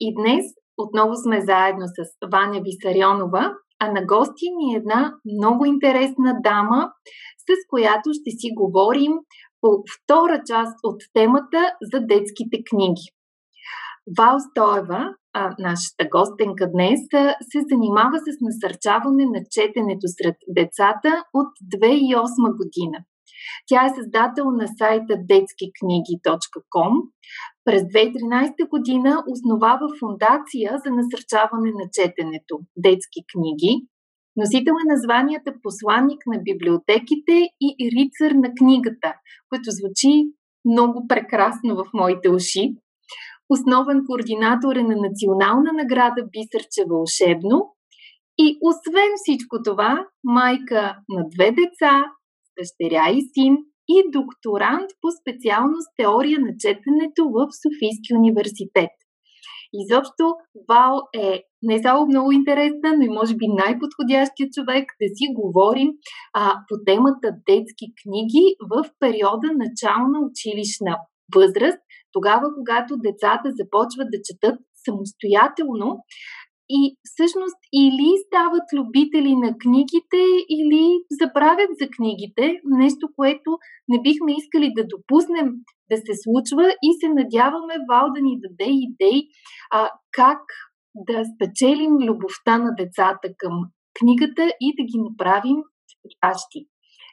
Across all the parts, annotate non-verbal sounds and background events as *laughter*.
и днес отново сме заедно с Ваня Висарионова, а на гости ни е една много интересна дама, с която ще си говорим по втора част от темата за детските книги. Вал Стоева, нашата гостенка днес, се занимава с насърчаване на четенето сред децата от 2008 година. Тя е създател на сайта детскикниги.com. През 2013 година основава фундация за насърчаване на четенето Детски книги. Носител е на посланник на библиотеките и рицар на книгата, което звучи много прекрасно в моите уши. Основен координатор е на национална награда Бисърче вълшебно и освен всичко това, майка на две деца, дъщеря и син и докторант по специалност теория на четенето в Софийски университет. Изобщо Вал е не само много интересна, но и може би най-подходящия човек да си говорим а, по темата детски книги в периода начална училищна възраст, тогава когато децата започват да четат самостоятелно и всъщност или стават любители на книгите, или забравят за книгите, нещо, което не бихме искали да допуснем да се случва и се надяваме Вал да ни даде идеи а, как да спечелим любовта на децата към книгата и да ги направим четящи.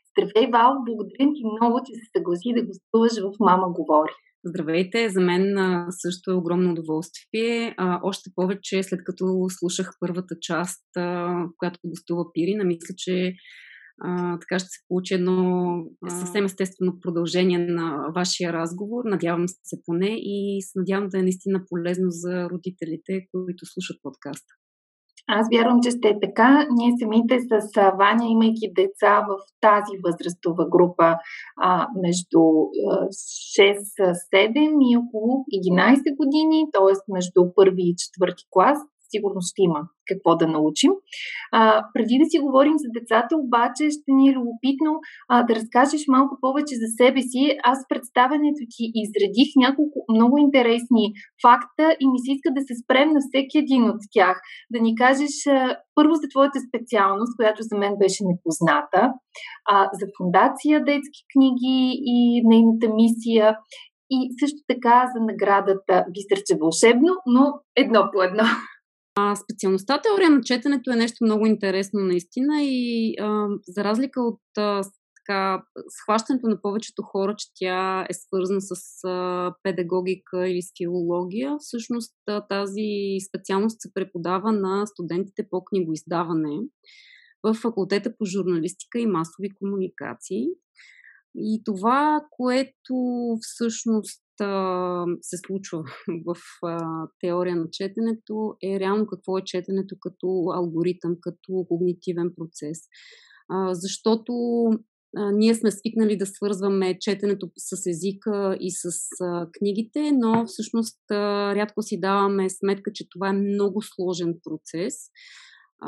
Здравей, Вал! Благодарим ти много, че се съгласи да гостуваш в Мама говори. Здравейте, за мен също е огромно удоволствие. Още повече след като слушах първата част, която гостува Пирина, мисля, че така ще се получи едно съвсем естествено продължение на вашия разговор. Надявам се поне и се надявам да е наистина полезно за родителите, които слушат подкаста. Аз вярвам, че ще е така. Ние самите с Ваня, имайки деца в тази възрастова група а, между 6-7 и около 11 години, т.е. между първи и четвърти клас, сигурно ще има какво да научим. А, преди да си говорим за децата, обаче ще ни е любопитно а, да разкажеш малко повече за себе си. Аз представенето ти изредих няколко много интересни факта и ми се иска да се спрем на всеки един от тях. Да ни кажеш а, първо за твоята специалност, която за мен беше непозната, а, за фундация детски книги и нейната мисия и също така за наградата Бисърче вълшебно, но едно по едно. А, специалността теория на четенето е нещо много интересно наистина и а, за разлика от а, така, схващането на повечето хора, че тя е свързана с а, педагогика или с филология, всъщност а, тази специалност се преподава на студентите по книгоиздаване в факултета по журналистика и масови комуникации. И това, което всъщност се случва *laughs* в а, теория на четенето, е реално какво е четенето като алгоритъм, като когнитивен процес. А, защото а, ние сме свикнали да свързваме четенето с езика и с а, книгите, но всъщност а, рядко си даваме сметка, че това е много сложен процес.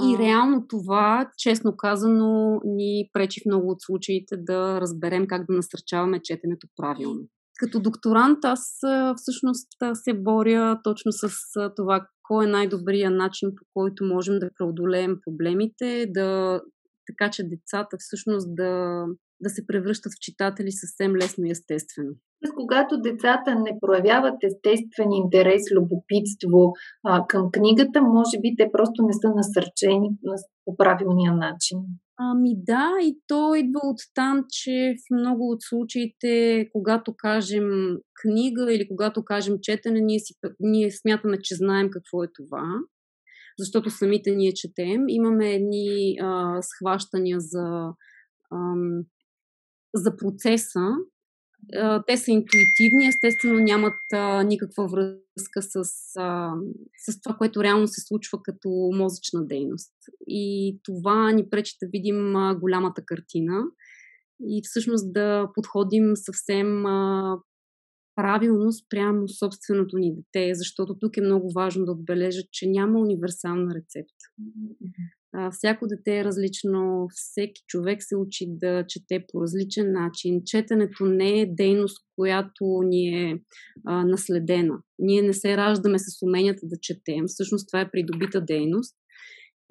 И реално това, честно казано, ни пречи в много от случаите да разберем как да насърчаваме четенето правилно. Като докторант аз всъщност се боря точно с това, кой е най-добрият начин, по който можем да преодолеем проблемите, да, така че децата всъщност да, да се превръщат в читатели съвсем лесно и естествено. Когато децата не проявяват естествен интерес, любопитство а, към книгата, може би те просто не са насърчени по правилния начин. Ами да, и то идва от там, че в много от случаите, когато кажем книга или когато кажем четене, ние, си, ние смятаме, че знаем какво е това, защото самите ние четем. Имаме едни а, схващания за, ам, за процеса, те са интуитивни, естествено нямат а, никаква връзка с, а, с това, което реално се случва като мозъчна дейност. И това ни пречи да видим а, голямата картина и всъщност да подходим съвсем а, правилно спрямо собственото ни дете, защото тук е много важно да отбележа, че няма универсална рецепта. Всяко дете е различно, всеки човек се учи да чете по различен начин. Четенето не е дейност, която ни е а, наследена. Ние не се раждаме с уменията да четем. Всъщност това е придобита дейност.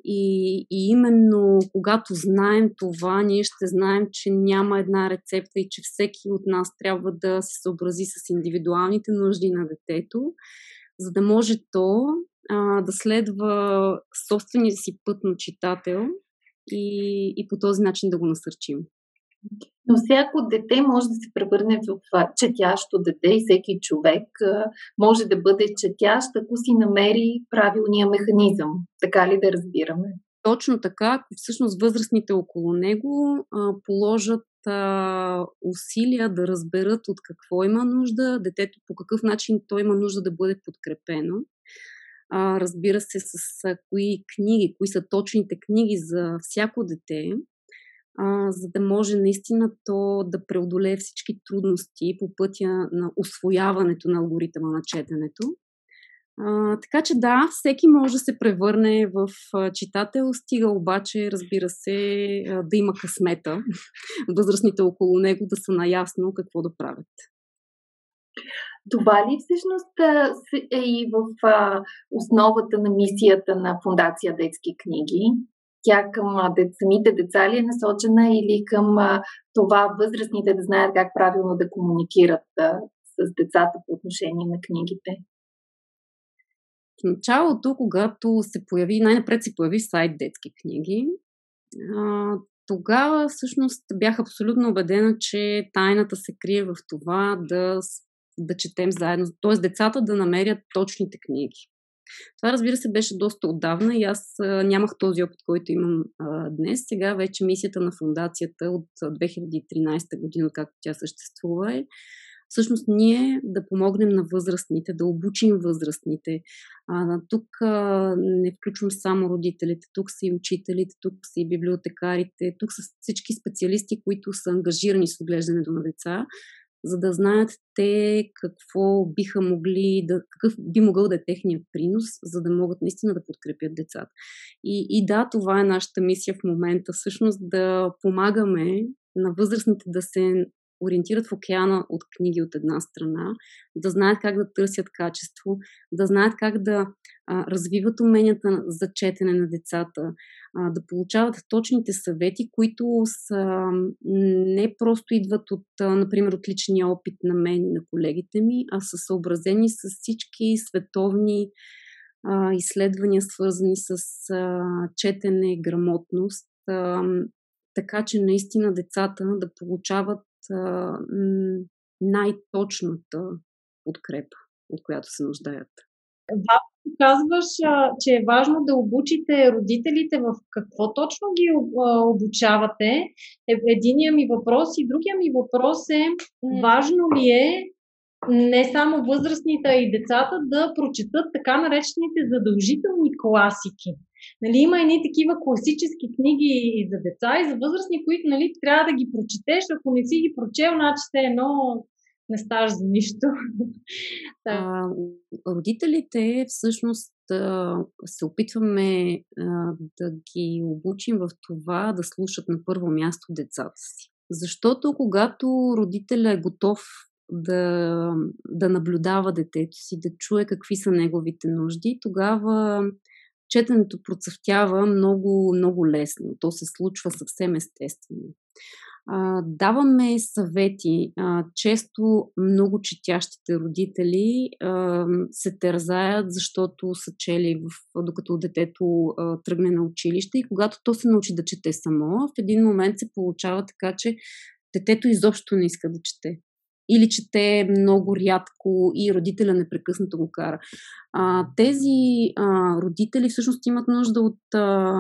И, и именно когато знаем това, ние ще знаем, че няма една рецепта и че всеки от нас трябва да се съобрази с индивидуалните нужди на детето, за да може то а, да следва собствения си път на читател и, и по този начин да го насърчим. Но всяко дете може да се превърне в четящо дете и всеки човек може да бъде четящ, ако си намери правилния механизъм. Така ли да разбираме? Точно така, всъщност възрастните около него а, положат а, усилия да разберат от какво има нужда, детето по какъв начин той има нужда да бъде подкрепено. А, разбира се, с а, кои книги, кои са точните книги за всяко дете, а, за да може наистина то да преодолее всички трудности по пътя на освояването на алгоритъма на четенето. А, така че да, всеки може да се превърне в читател, стига обаче, разбира се, да има късмета, *laughs* възрастните около него да са наясно какво да правят. Това ли всъщност е и в основата на мисията на Фундация Детски книги? тя към самите деца ли е насочена или към това възрастните да знаят как правилно да комуникират с децата по отношение на книгите? В началото, когато се появи, най-напред се появи сайт детски книги, тогава всъщност бях абсолютно убедена, че тайната се крие в това да, да четем заедно, т.е. децата да намерят точните книги. Това, разбира се, беше доста отдавна и аз а, нямах този опит, който имам а, днес. Сега вече мисията на фундацията от 2013 година, както тя съществува е всъщност ние да помогнем на възрастните, да обучим възрастните. А, тук а, не включвам само родителите, тук са и учителите, тук са и библиотекарите, тук са всички специалисти, които са ангажирани с отглеждането на деца, за да знаят те какво биха могли да, какъв би могъл да е техният принос, за да могат наистина да подкрепят децата. И, и да, това е нашата мисия в момента, всъщност да помагаме на възрастните да се ориентират в океана от книги от една страна, да знаят как да търсят качество, да знаят как да а, развиват уменията за четене на децата, а, да получават точните съвети, които са не просто идват от, а, например, от личния опит на мен и на колегите ми, а са съобразени с всички световни а, изследвания, свързани с а, четене, грамотност, а, така че наистина децата да получават а, най-точната подкрепа, от която се нуждаят. Да, казваш, че е важно да обучите родителите в какво точно ги обучавате. Е, единия ми въпрос и другия ми въпрос е важно ли е не само възрастните, а и децата да прочетат така наречените задължителни класики. Нали, има едни такива класически книги и за деца, и за възрастни, които нали, трябва да ги прочетеш. Ако не си ги прочел, значи те едно не ставаш за нищо. *laughs* а, родителите всъщност се опитваме да ги обучим в това да слушат на първо място децата си. Защото когато родителя е готов да, да наблюдава детето си, да чуе какви са неговите нужди, тогава четенето процъфтява много, много лесно. То се случва съвсем естествено. А, даваме съвети. А, често много четящите родители а, се тързаят, защото са чели в, докато детето а, тръгне на училище и когато то се научи да чете само, в един момент се получава така, че детето изобщо не иска да чете или чете много рядко и родителя непрекъснато го кара. А, тези а, родители всъщност имат нужда от а,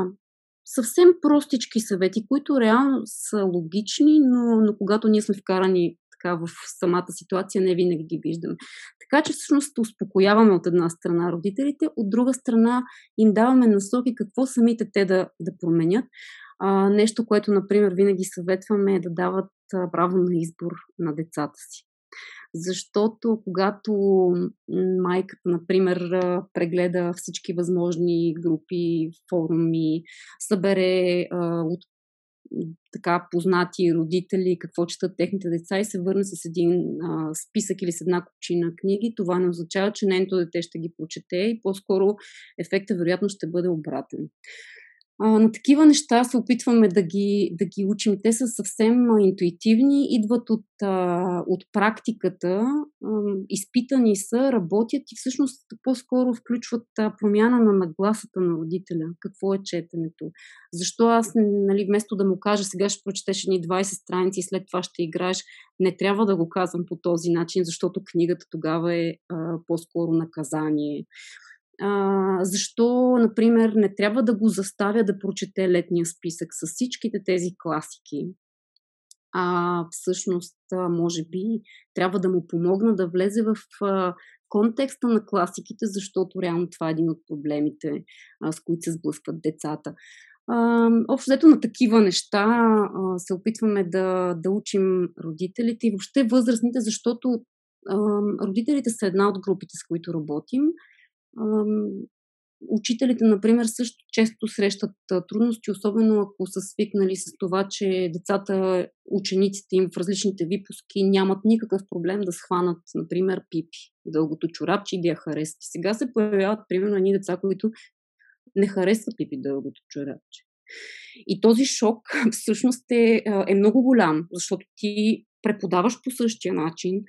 съвсем простички съвети, които реално са логични, но, но когато ние сме вкарани така в самата ситуация не винаги ги виждаме. Така че всъщност успокояваме от една страна родителите, от друга страна им даваме насоки какво самите те да, да променят. А, нещо, което, например, винаги съветваме е да дават право на избор на децата си. Защото когато майката, например, прегледа всички възможни групи, форуми, събере а, от така познати родители, какво четат техните деца и се върне с един а, списък или с една купчина книги, това не означава, че нейното дете ще ги прочете и по-скоро ефектът вероятно ще бъде обратен. А, на такива неща се опитваме да ги, да ги учим. Те са съвсем интуитивни, идват от, а, от практиката, а, изпитани са, работят и всъщност по-скоро включват а, промяна на нагласата на родителя. Какво е четенето? Защо аз, нали, вместо да му кажа сега ще прочетеш ни 20 страници и след това ще играеш, не трябва да го казвам по този начин, защото книгата тогава е а, по-скоро наказание а, защо, например, не трябва да го заставя да прочете летния списък с всичките тези класики, а всъщност, може би, трябва да му помогна да влезе в а, контекста на класиките, защото реално това е един от проблемите, а, с които се сблъскват децата. А, общо взето на такива неща а, се опитваме да, да учим родителите и въобще възрастните, защото а, родителите са една от групите, с които работим. Учителите, например, също често срещат трудности, особено ако са свикнали с това, че децата, учениците им в различните випуски нямат никакъв проблем да схванат, например, пипи, дългото чорапче и да я харесат. Сега се появяват, примерно, едни деца, които не харесват пипи дългото чорапче. И този шок *laughs* всъщност е, е много голям, защото ти преподаваш по същия начин,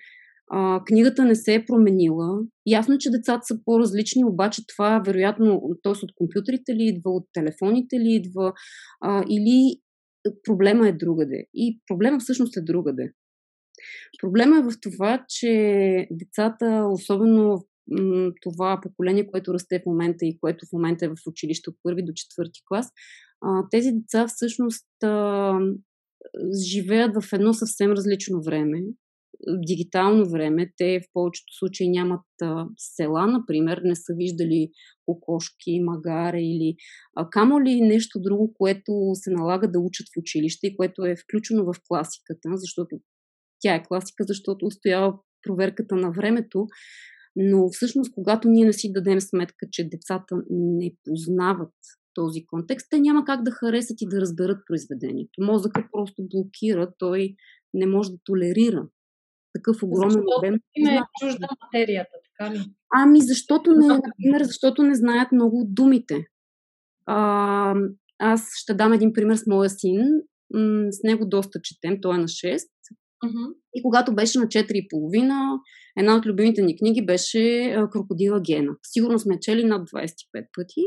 а, книгата не се е променила. Ясно, че децата са по-различни, обаче това вероятно, т.е. от компютрите ли идва, от телефоните ли идва, а, или проблема е другаде. И проблема всъщност е другаде. Проблема е в това, че децата, особено това поколение, което расте в момента и което в момента е в училище от първи до четвърти клас, тези деца всъщност живеят в едно съвсем различно време дигитално време. Те в повечето случаи нямат а, села, например, не са виждали кокошки, магаре или а, камо ли нещо друго, което се налага да учат в училище и което е включено в класиката, защото тя е класика, защото устоява проверката на времето. Но всъщност, когато ние не си дадем сметка, че децата не познават този контекст, те няма как да харесат и да разберат произведението. Мозъкът просто блокира, той не може да толерира такъв огромен обем. Им е чужда материята, така ли? Ами, защото не, например, защото не знаят много от думите. А, аз ще дам един пример с моя син. С него доста четем, той е на 6. Uh-huh. И когато беше на 4,5, една от любимите ни книги беше Крокодила Гена. Сигурно сме чели над 25 пъти.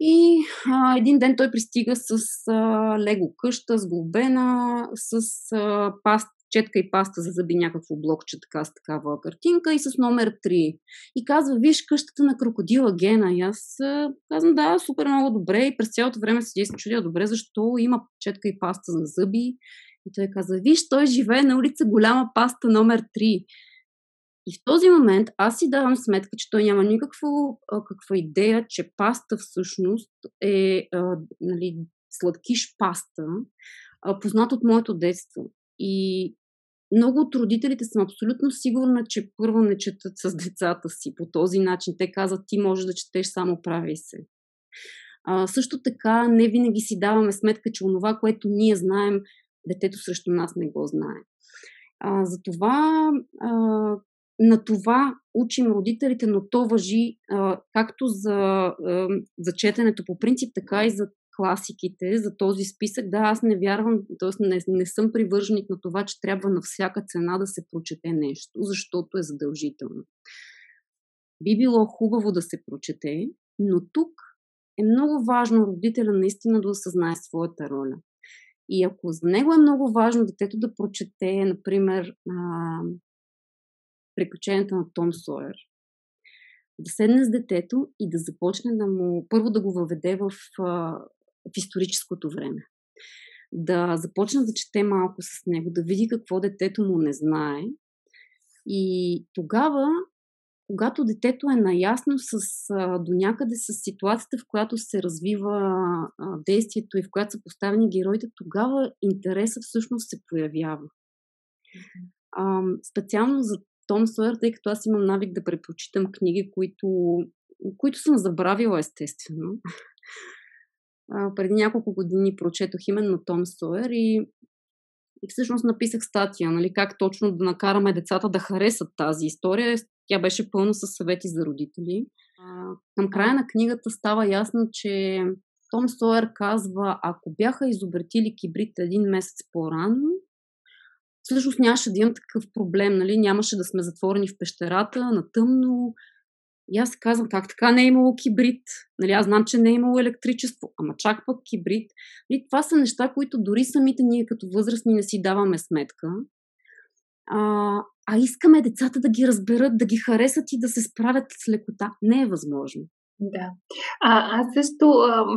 И а, един ден той пристига с а, лего къща, с глобена, с а, паст, четка и паста за зъби, някакво блокче така с такава картинка и с номер 3. И казва, виж къщата на крокодила Гена. И аз казвам, да, супер много добре. И през цялото време седи и се чудя, добре, защо има четка и паста за зъби. И той каза, виж, той живее на улица голяма паста номер 3. И в този момент аз си давам сметка, че той няма никаква каква идея, че паста всъщност е а, нали, сладкиш паста, а, познат от моето детство. И много от родителите съм абсолютно сигурна, че първо не четат с децата си по този начин. Те казват, ти можеш да четеш само прави се. А, също така, не винаги си даваме сметка, че онова, което ние знаем, детето срещу нас не го знае. А, затова а, на това учим родителите, но то въжи а, както за, а, за четенето по принцип, така и за класиките, за този списък, да, аз не вярвам, т.е. Не, не съм привърженик на това, че трябва на всяка цена да се прочете нещо, защото е задължително. Би било хубаво да се прочете, но тук е много важно родителя наистина да осъзнае своята роля. И ако за него е много важно детето да прочете, например, приключенията на Том Сойер, да седне с детето и да започне да му, първо да го въведе в в историческото време. да започне да чете малко с него, да види какво детето му не знае. И тогава, когато детето е наясно с, до някъде с ситуацията, в която се развива действието и в която са поставени героите, тогава интересът всъщност се появява. А, специално за Том Сойер, тъй като аз имам навик да препрочитам книги, които, които съм забравила естествено. Преди няколко години прочетох именно Том Сойер и, и всъщност написах статия, нали, как точно да накараме децата да харесат тази история. Тя беше пълна с съвети за родители. Към края на книгата става ясно, че том Сойер казва, ако бяха изобретили кибрид един месец по-рано, всъщност нямаше да имам такъв проблем, нали? нямаше да сме затворени в пещерата, на тъмно. И аз казвам, как така не е имало кибрид? Нали, аз знам, че не е имало електричество, ама чак пък кибрид. Нали, това са неща, които дори самите ние като възрастни не си даваме сметка. А, а искаме децата да ги разберат, да ги харесат и да се справят с лекота. Не е възможно. Да. А, аз също,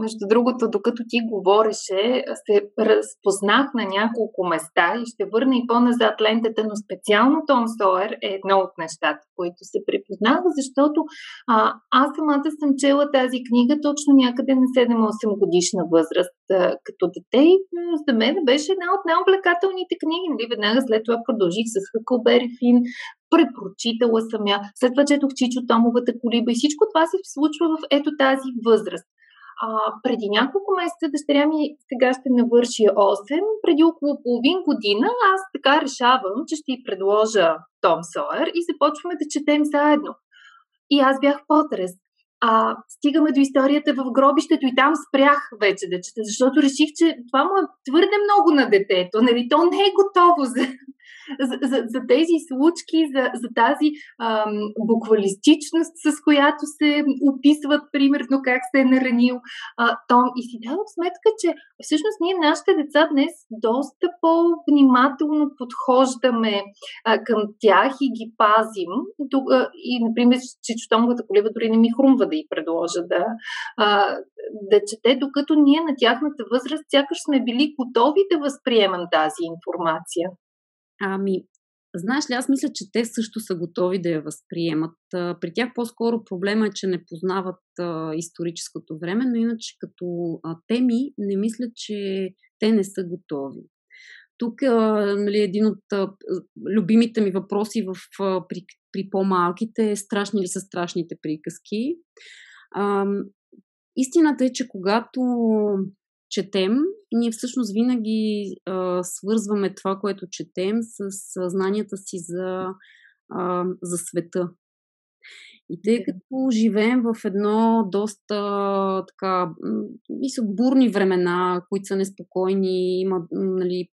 между другото, докато ти говореше, се разпознах на няколко места и ще върна и по-назад лентата, но специално Том Сойер е едно от нещата, които се припознах, защото а, аз самата съм чела тази книга точно някъде на 7-8 годишна възраст а, като дете за мен беше една от най-облекателните книги. Нали? Веднага след това продължих с Хъкълбери Фин, препрочитала съм я, след това четох Чичо Томовата колиба и всичко това се случва в ето тази възраст. А, преди няколко месеца дъщеря ми сега ще навърши 8. Преди около половин година аз така решавам, че ще й предложа Том Сойер и започваме да четем заедно. И аз бях потрес. А стигаме до историята в гробището и там спрях вече да чета, защото реших, че това му е твърде много на детето. Нали? То не е готово за, за, за, тези случки, за, за тази ам, буквалистичност, с която се описват, примерно, как се е наранил а, Том. И си давам сметка, че всъщност ние, нашите деца днес, доста по-внимателно подхождаме а, към тях и ги пазим. И, например, че Томовата колеба дори не ми хрумва да й предложа да, а, да чете, докато ние на тяхната възраст сякаш сме били готови да възприемам тази информация. Ами, знаеш ли, аз мисля, че те също са готови да я възприемат. При тях по-скоро проблема е, че не познават историческото време, но иначе като теми не мисля, че те не са готови. Тук нали, един от любимите ми въпроси в, при, при по-малките е страшни ли са страшните приказки. Истината е, че когато четем, ние всъщност винаги а, свързваме това, което четем с съзнанията си за, а, за света. И тъй като живеем в едно доста така, мисля, бурни времена, които са неспокойни, има нали,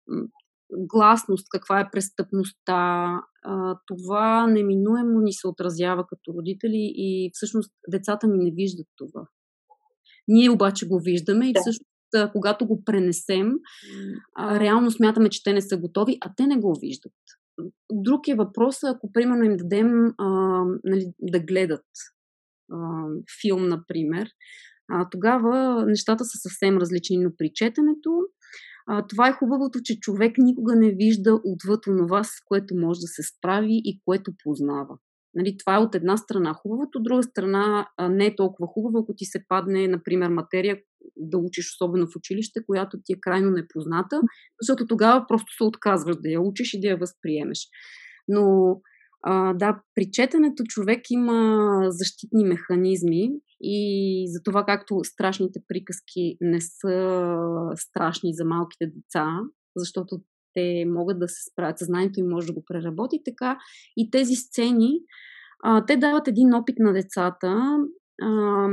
гласност, каква е престъпността, това неминуемо ни се отразява като родители и всъщност децата ни не виждат това. Ние обаче го виждаме и всъщност когато го пренесем, реално смятаме, че те не са готови, а те не го виждат. Друг е въпрос, ако примерно им дадем а, нали, да гледат а, филм, например, а, тогава нещата са съвсем различни, но при четенето а, това е хубавото, че човек никога не вижда отвъд онова, с което може да се справи и което познава. Нали, това е от една страна хубавото, от друга страна не е толкова хубаво, ако ти се падне, например, материя да учиш, особено в училище, която ти е крайно непозната, защото тогава просто се отказваш да я учиш и да я възприемеш. Но а, да, при четенето човек има защитни механизми и за това както страшните приказки не са страшни за малките деца, защото те могат да се справят, съзнанието им може да го преработи така. И тези сцени, а, те дават един опит на децата, а,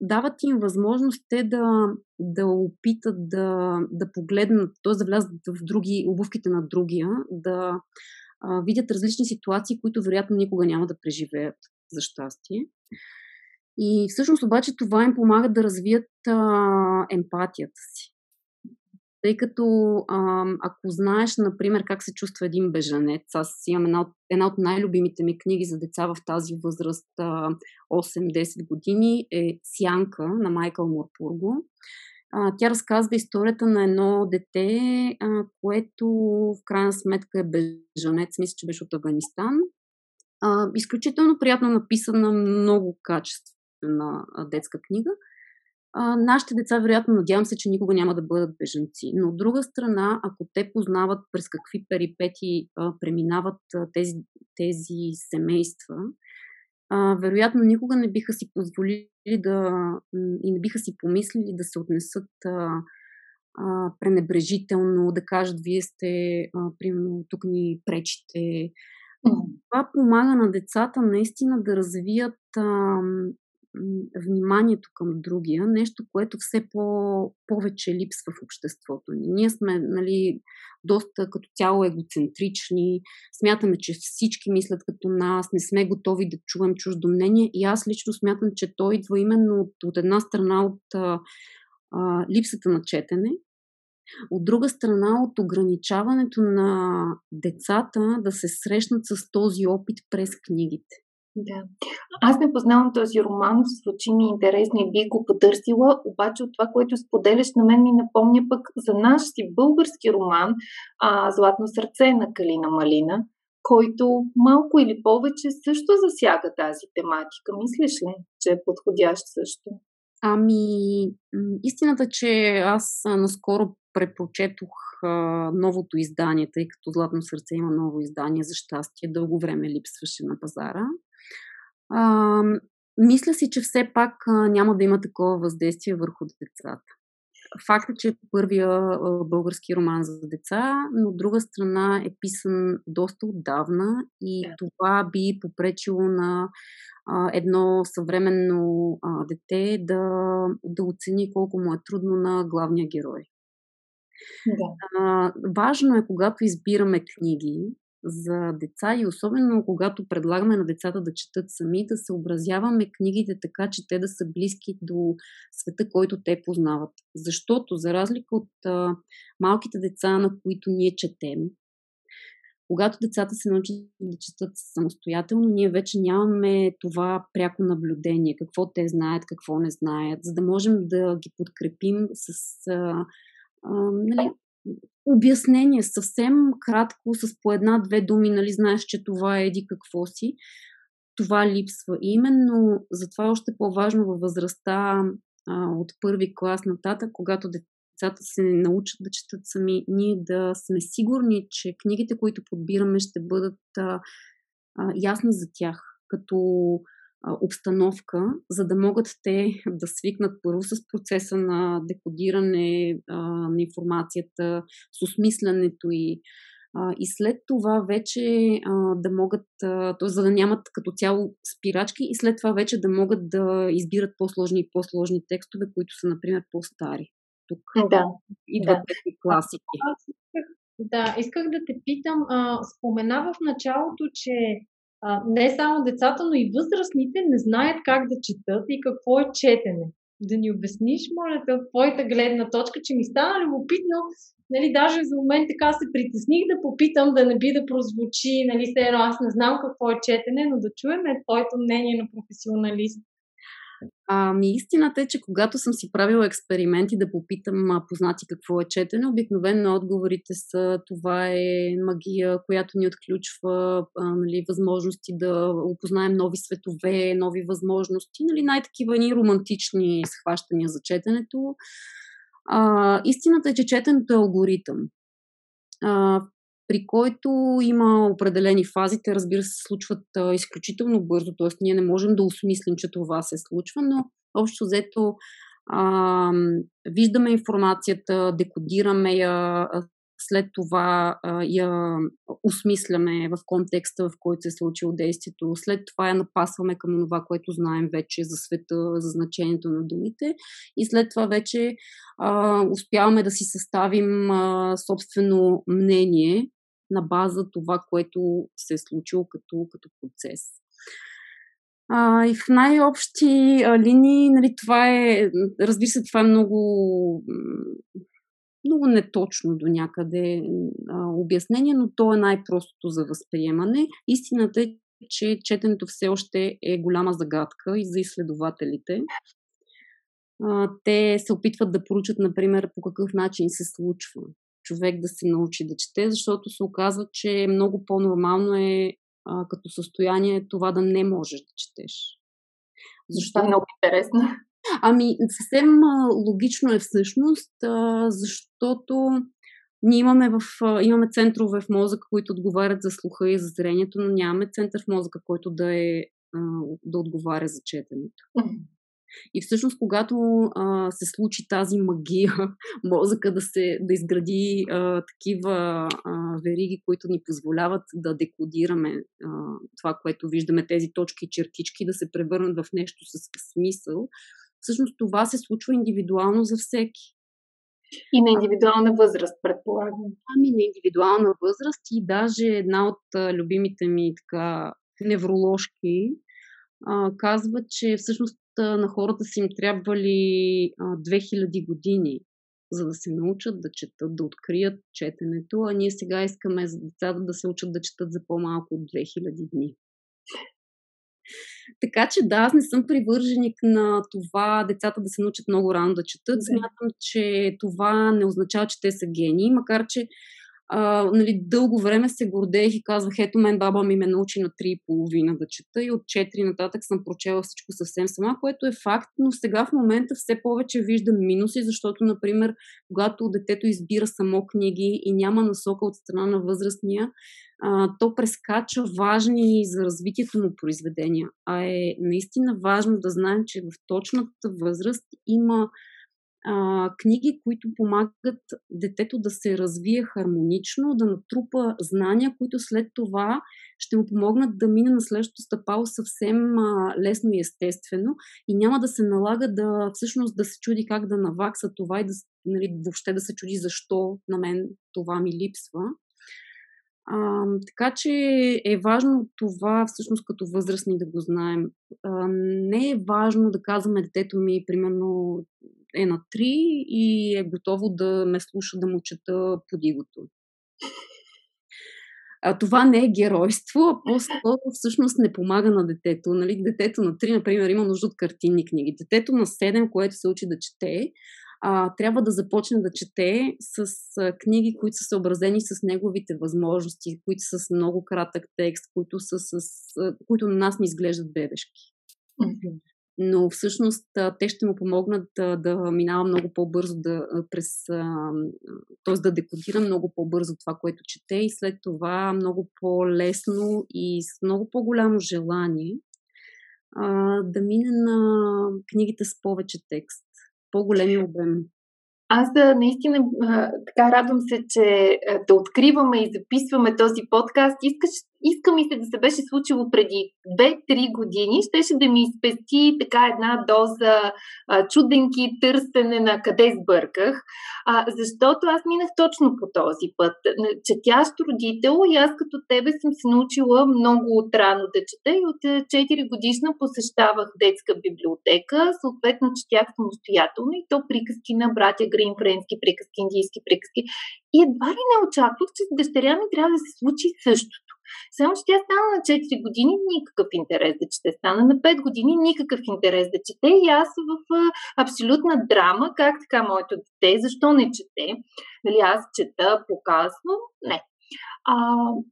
дават им възможност те да, да опитат да, да погледнат, т.е. да влязат в други, обувките на другия, да а, видят различни ситуации, които вероятно никога няма да преживеят, за щастие. И всъщност обаче това им помага да развият а, емпатията си. Тъй като ако знаеш, например, как се чувства един бежанец, аз имам една от, една от най-любимите ми книги за деца в тази възраст 8-10 години е Сянка на Майкъл Мурпурго. Тя разказва историята на едно дете, което в крайна сметка е бежанец, мисля, че беше от Афганистан. Изключително приятно написана, много качествена детска книга. А, нашите деца, вероятно, надявам се, че никога няма да бъдат бежанци. Но от друга страна, ако те познават през какви перипети а, преминават а, тези, тези семейства, а, вероятно никога не биха си позволили да и не биха си помислили да се отнесат а, а, пренебрежително, да кажат, вие сте, а, примерно, тук ни пречите. Това помага на децата наистина да развият а, вниманието към другия, нещо, което все по- повече липсва в обществото ни. Ние сме нали, доста като цяло егоцентрични, смятаме, че всички мислят като нас, не сме готови да чуем чуждо мнение и аз лично смятам, че той идва именно от, от една страна от а, а, липсата на четене, от друга страна, от ограничаването на децата да се срещнат с този опит през книгите. Да. Аз не познавам този роман, звучи ми интересно и би го потърсила, обаче от това, което споделяш, на мен ми напомня пък за наш си български роман а, Златно сърце на Калина Малина, който малко или повече също засяга тази тематика. Мислиш ли, че е подходящ също? Ами, истината, че аз наскоро препрочетох новото издание, тъй като Златно сърце има ново издание за щастие. Дълго време липсваше на пазара. А, мисля си, че все пак а, няма да има такова въздействие върху децата. Факт е, че е първия а, български роман за деца, но от друга страна е писан доста отдавна и yeah. това би попречило на а, едно съвременно а, дете да, да оцени колко му е трудно на главния герой. Да. А, важно е, когато избираме книги, за деца и особено когато предлагаме на децата да четат сами, да съобразяваме книгите така, че те да са близки до света, който те познават. Защото, за разлика от а, малките деца, на които ние четем, когато децата се научат да четат самостоятелно, ние вече нямаме това пряко наблюдение, какво те знаят, какво не знаят, за да можем да ги подкрепим с а, а, нали, обяснение, съвсем кратко, с по една-две думи, нали, знаеш, че това е еди какво си, това липсва. И именно затова е още по-важно във възрастта а, от първи клас нататък, когато децата се научат да четат сами, ние да сме сигурни, че книгите, които подбираме, ще бъдат а, а, ясни за тях, като обстановка, за да могат те *laughs* да свикнат първо с процеса на декодиране а, на информацията, с осмислянето и а, и след това вече а, да могат, т.е. за да нямат като цяло спирачки и след това вече да могат да избират по-сложни и по-сложни текстове, които са, например, по-стари. Тук да. идват да. тези класики. Да, исках да те питам. А, спомена в началото, че не само децата, но и възрастните не знаят как да четат и какво е четене. Да ни обясниш, моля те, от твоята гледна точка, че ми стана любопитно, нали, даже за момент така се притесних да попитам, да не би да прозвучи, нали, все аз не знам какво е четене, но да чуем твоето мнение на професионалист. Ами истината е, че когато съм си правила експерименти да попитам познати какво е четене, обикновено отговорите са това е магия, която ни отключва а, нали, възможности да опознаем нови светове, нови възможности, нали, най-такива ни романтични схващания за четенето. А, истината е, че четенето е алгоритъм. А, при който има определени фази. Те, разбира се, се случват а, изключително бързо, т.е. ние не можем да осмислим, че това се случва, но общо взето а, виждаме информацията, декодираме я, след това а, я осмисляме в контекста, в който се е случило действието, след това я напасваме към това, което знаем вече за света, за значението на думите и след това вече а, успяваме да си съставим а, собствено мнение на база това, което се е случило като, като процес. А, и в най-общи а, линии, нали, това е, разбира се, това е много, много неточно до някъде а, обяснение, но то е най-простото за възприемане. Истината е, че четенето все още е голяма загадка и за изследователите. а, те се опитват да поручат, например, по какъв начин се случва човек да се научи да чете, защото се оказва, че много по-нормално е а, като състояние това да не можеш да четеш. Защо? Това е много интересно. Ами, съвсем логично е всъщност, а, защото ние имаме, в, имаме центрове в мозъка, които отговарят за слуха и за зрението, но нямаме център в мозъка, който да, е, да отговаря за четенето. И всъщност, когато а, се случи тази магия, *laughs* мозъка да, се, да изгради а, такива а, вериги, които ни позволяват да декодираме а, това, което виждаме, тези точки и чертички, да се превърнат в нещо с смисъл, всъщност това се случва индивидуално за всеки. И на индивидуална възраст, предполагам. Ами на индивидуална възраст и даже една от а, любимите ми така невроложки а, казва, че всъщност на хората си им трябвали а, 2000 години, за да се научат да четат, да открият четенето, а ние сега искаме за децата да се учат да четат за по-малко от 2000 дни. Така че да, аз не съм привърженик на това децата да се научат много рано да четат. Смятам, че това не означава, че те са гении, макар че а, нали, дълго време се гордеех и казвах, ето мен баба ми ме научи на 3,5 да чета и от 4 нататък съм прочела всичко съвсем сама, което е факт, но сега в момента все повече виждам минуси, защото, например, когато детето избира само книги и няма насока от страна на възрастния, а, то прескача важни за развитието му произведения. А е наистина важно да знаем, че в точната възраст има а, книги, които помагат детето да се развие хармонично, да натрупа знания, които след това ще му помогнат да мине на следващото стъпало съвсем а, лесно и естествено и няма да се налага да всъщност да се чуди как да навакса това и да, нали, въобще да се чуди защо на мен това ми липсва. А, така че е важно това всъщност като възрастни да го знаем. А, не е важно да казваме детето ми, примерно, е на 3 и е готово да ме слуша да му чета подигото. А, това не е геройство, а по-скоро всъщност не помага на детето. Нали? Детето на 3, например, има нужда от картинни книги. Детето на 7, което се учи да чете, а, трябва да започне да чете с а, книги, които са съобразени с неговите възможности, които са с много кратък текст, които, са с, а, които на нас ни изглеждат бебешки. Mm-hmm но всъщност те ще му помогнат да, да минава много по-бързо да, през, т.е. да декодира много по-бързо това, което чете и след това много по-лесно и с много по-голямо желание да мине на книгите с повече текст, по-големи обем. Аз наистина така радвам се, че да откриваме и записваме този подкаст. Искаш, иска ми се да се беше случило преди 2-3 години. Щеше да ми изпести така една доза а, чуденки търсене на къде сбърках. А, защото аз минах точно по този път. Четящ родител и аз като тебе съм се научила много отрано да чета и от 4 годишна посещавах детска библиотека. Съответно четях самостоятелно и то приказки на братя Грин, френски приказки, индийски приказки. И едва ли не очаквах, че с дъщеря ми трябва да се случи същото. Само, че тя стана на 4 години никакъв интерес да чете. Стана на 5 години никакъв интерес да чете. И аз в абсолютна драма, как така моето дете, защо не чете? Дали аз чета, показвам? Не. А,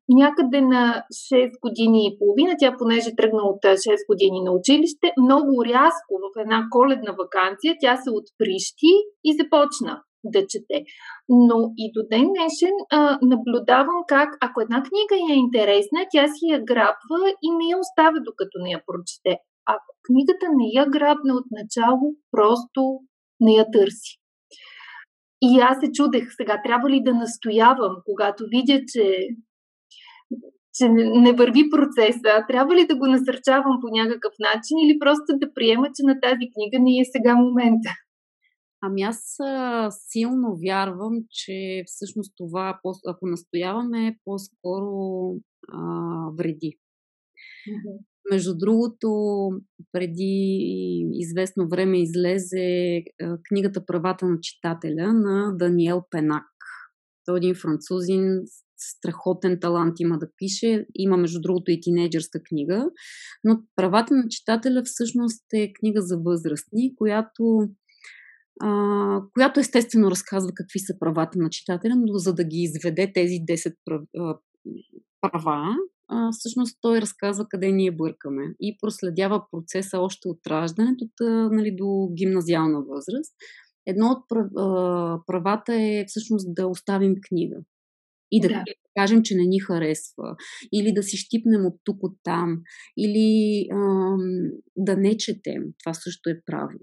някъде на 6 години и половина, тя понеже тръгна от 6 години на училище, много рязко в една коледна вакансия тя се отприщи и започна да чете. Но и до ден днешен а, наблюдавам как, ако една книга е интересна, тя си я грабва и не я оставя докато не я прочете. Ако книгата не я грабне от начало, просто не я търси. И аз се чудех сега, трябва ли да настоявам, когато видя, че, че не върви процеса, трябва ли да го насърчавам по някакъв начин или просто да приема, че на тази книга не е сега момента. Ами аз силно вярвам, че всъщност това, ако настояваме, по-скоро а, вреди. Mm-hmm. Между другото, преди известно време излезе книгата Правата на читателя на Даниел Пенак. Той е един французин, страхотен талант има да пише. Има, между другото, и тинейджърска книга. Но Правата на читателя всъщност е книга за възрастни, която а, която естествено разказва какви са правата на читателя, но за да ги изведе тези 10 права, а, всъщност той разказва къде ние бъркаме и проследява процеса още от раждането нали, до гимназиална възраст. Едно от правата е всъщност да оставим книга и да, да. кажем, че не ни харесва, или да си щипнем от тук, от там, или ам, да не четем. Това също е право.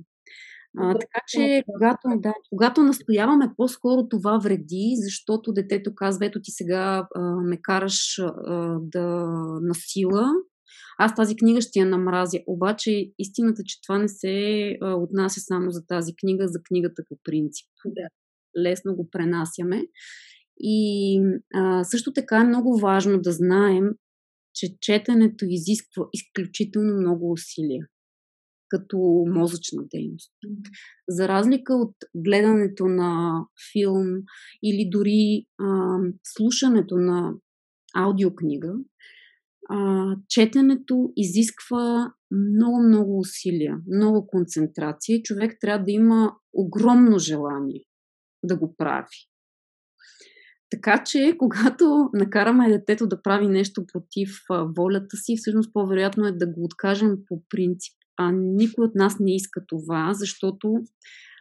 А, така че, когато, да, когато настояваме, по-скоро това вреди, защото детето казва, ето ти сега а, ме караш а, да насила, аз тази книга ще я намразя. Обаче истината, че това не се а, отнася само за тази книга, за книгата по принцип. Да. Лесно го пренасяме. И а, също така е много важно да знаем, че четенето изисква изключително много усилия като мозъчна дейност. За разлика от гледането на филм или дори а, слушането на аудиокнига, а, четенето изисква много-много усилия, много концентрация и човек трябва да има огромно желание да го прави. Така че, *laughs* когато накараме детето да прави нещо против волята си, всъщност по-вероятно е да го откажем по принцип. А никой от нас не иска това, защото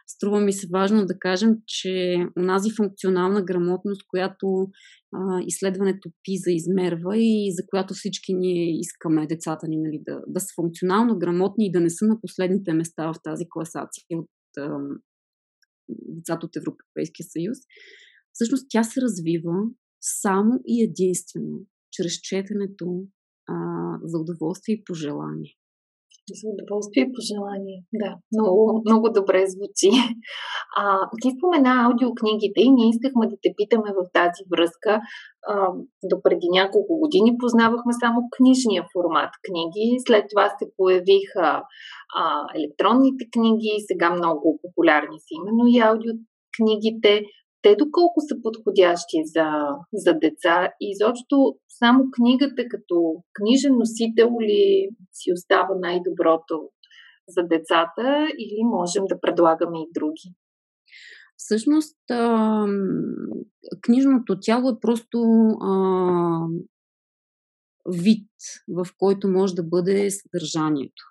струва ми се важно да кажем, че онази функционална грамотност, която а, изследването ПИЗа измерва и за която всички ние искаме децата ни нали, да, да са функционално грамотни и да не са на последните места в тази класация от а, децата от Европейския съюз, всъщност тя се развива само и единствено чрез четенето а, за удоволствие и пожелание. За удоволствие и пожелание. Да, много, много добре звучи. А, ти спомена аудиокнигите и ние искахме да те питаме в тази връзка. До преди няколко години познавахме само книжния формат книги. След това се появиха а, електронните книги, сега много популярни са именно и аудиокнигите те доколко са подходящи за, за деца и изобщо само книгата като книжен носител ли си остава най-доброто за децата или можем да предлагаме и други? Всъщност, книжното тяло е просто вид, в който може да бъде съдържанието.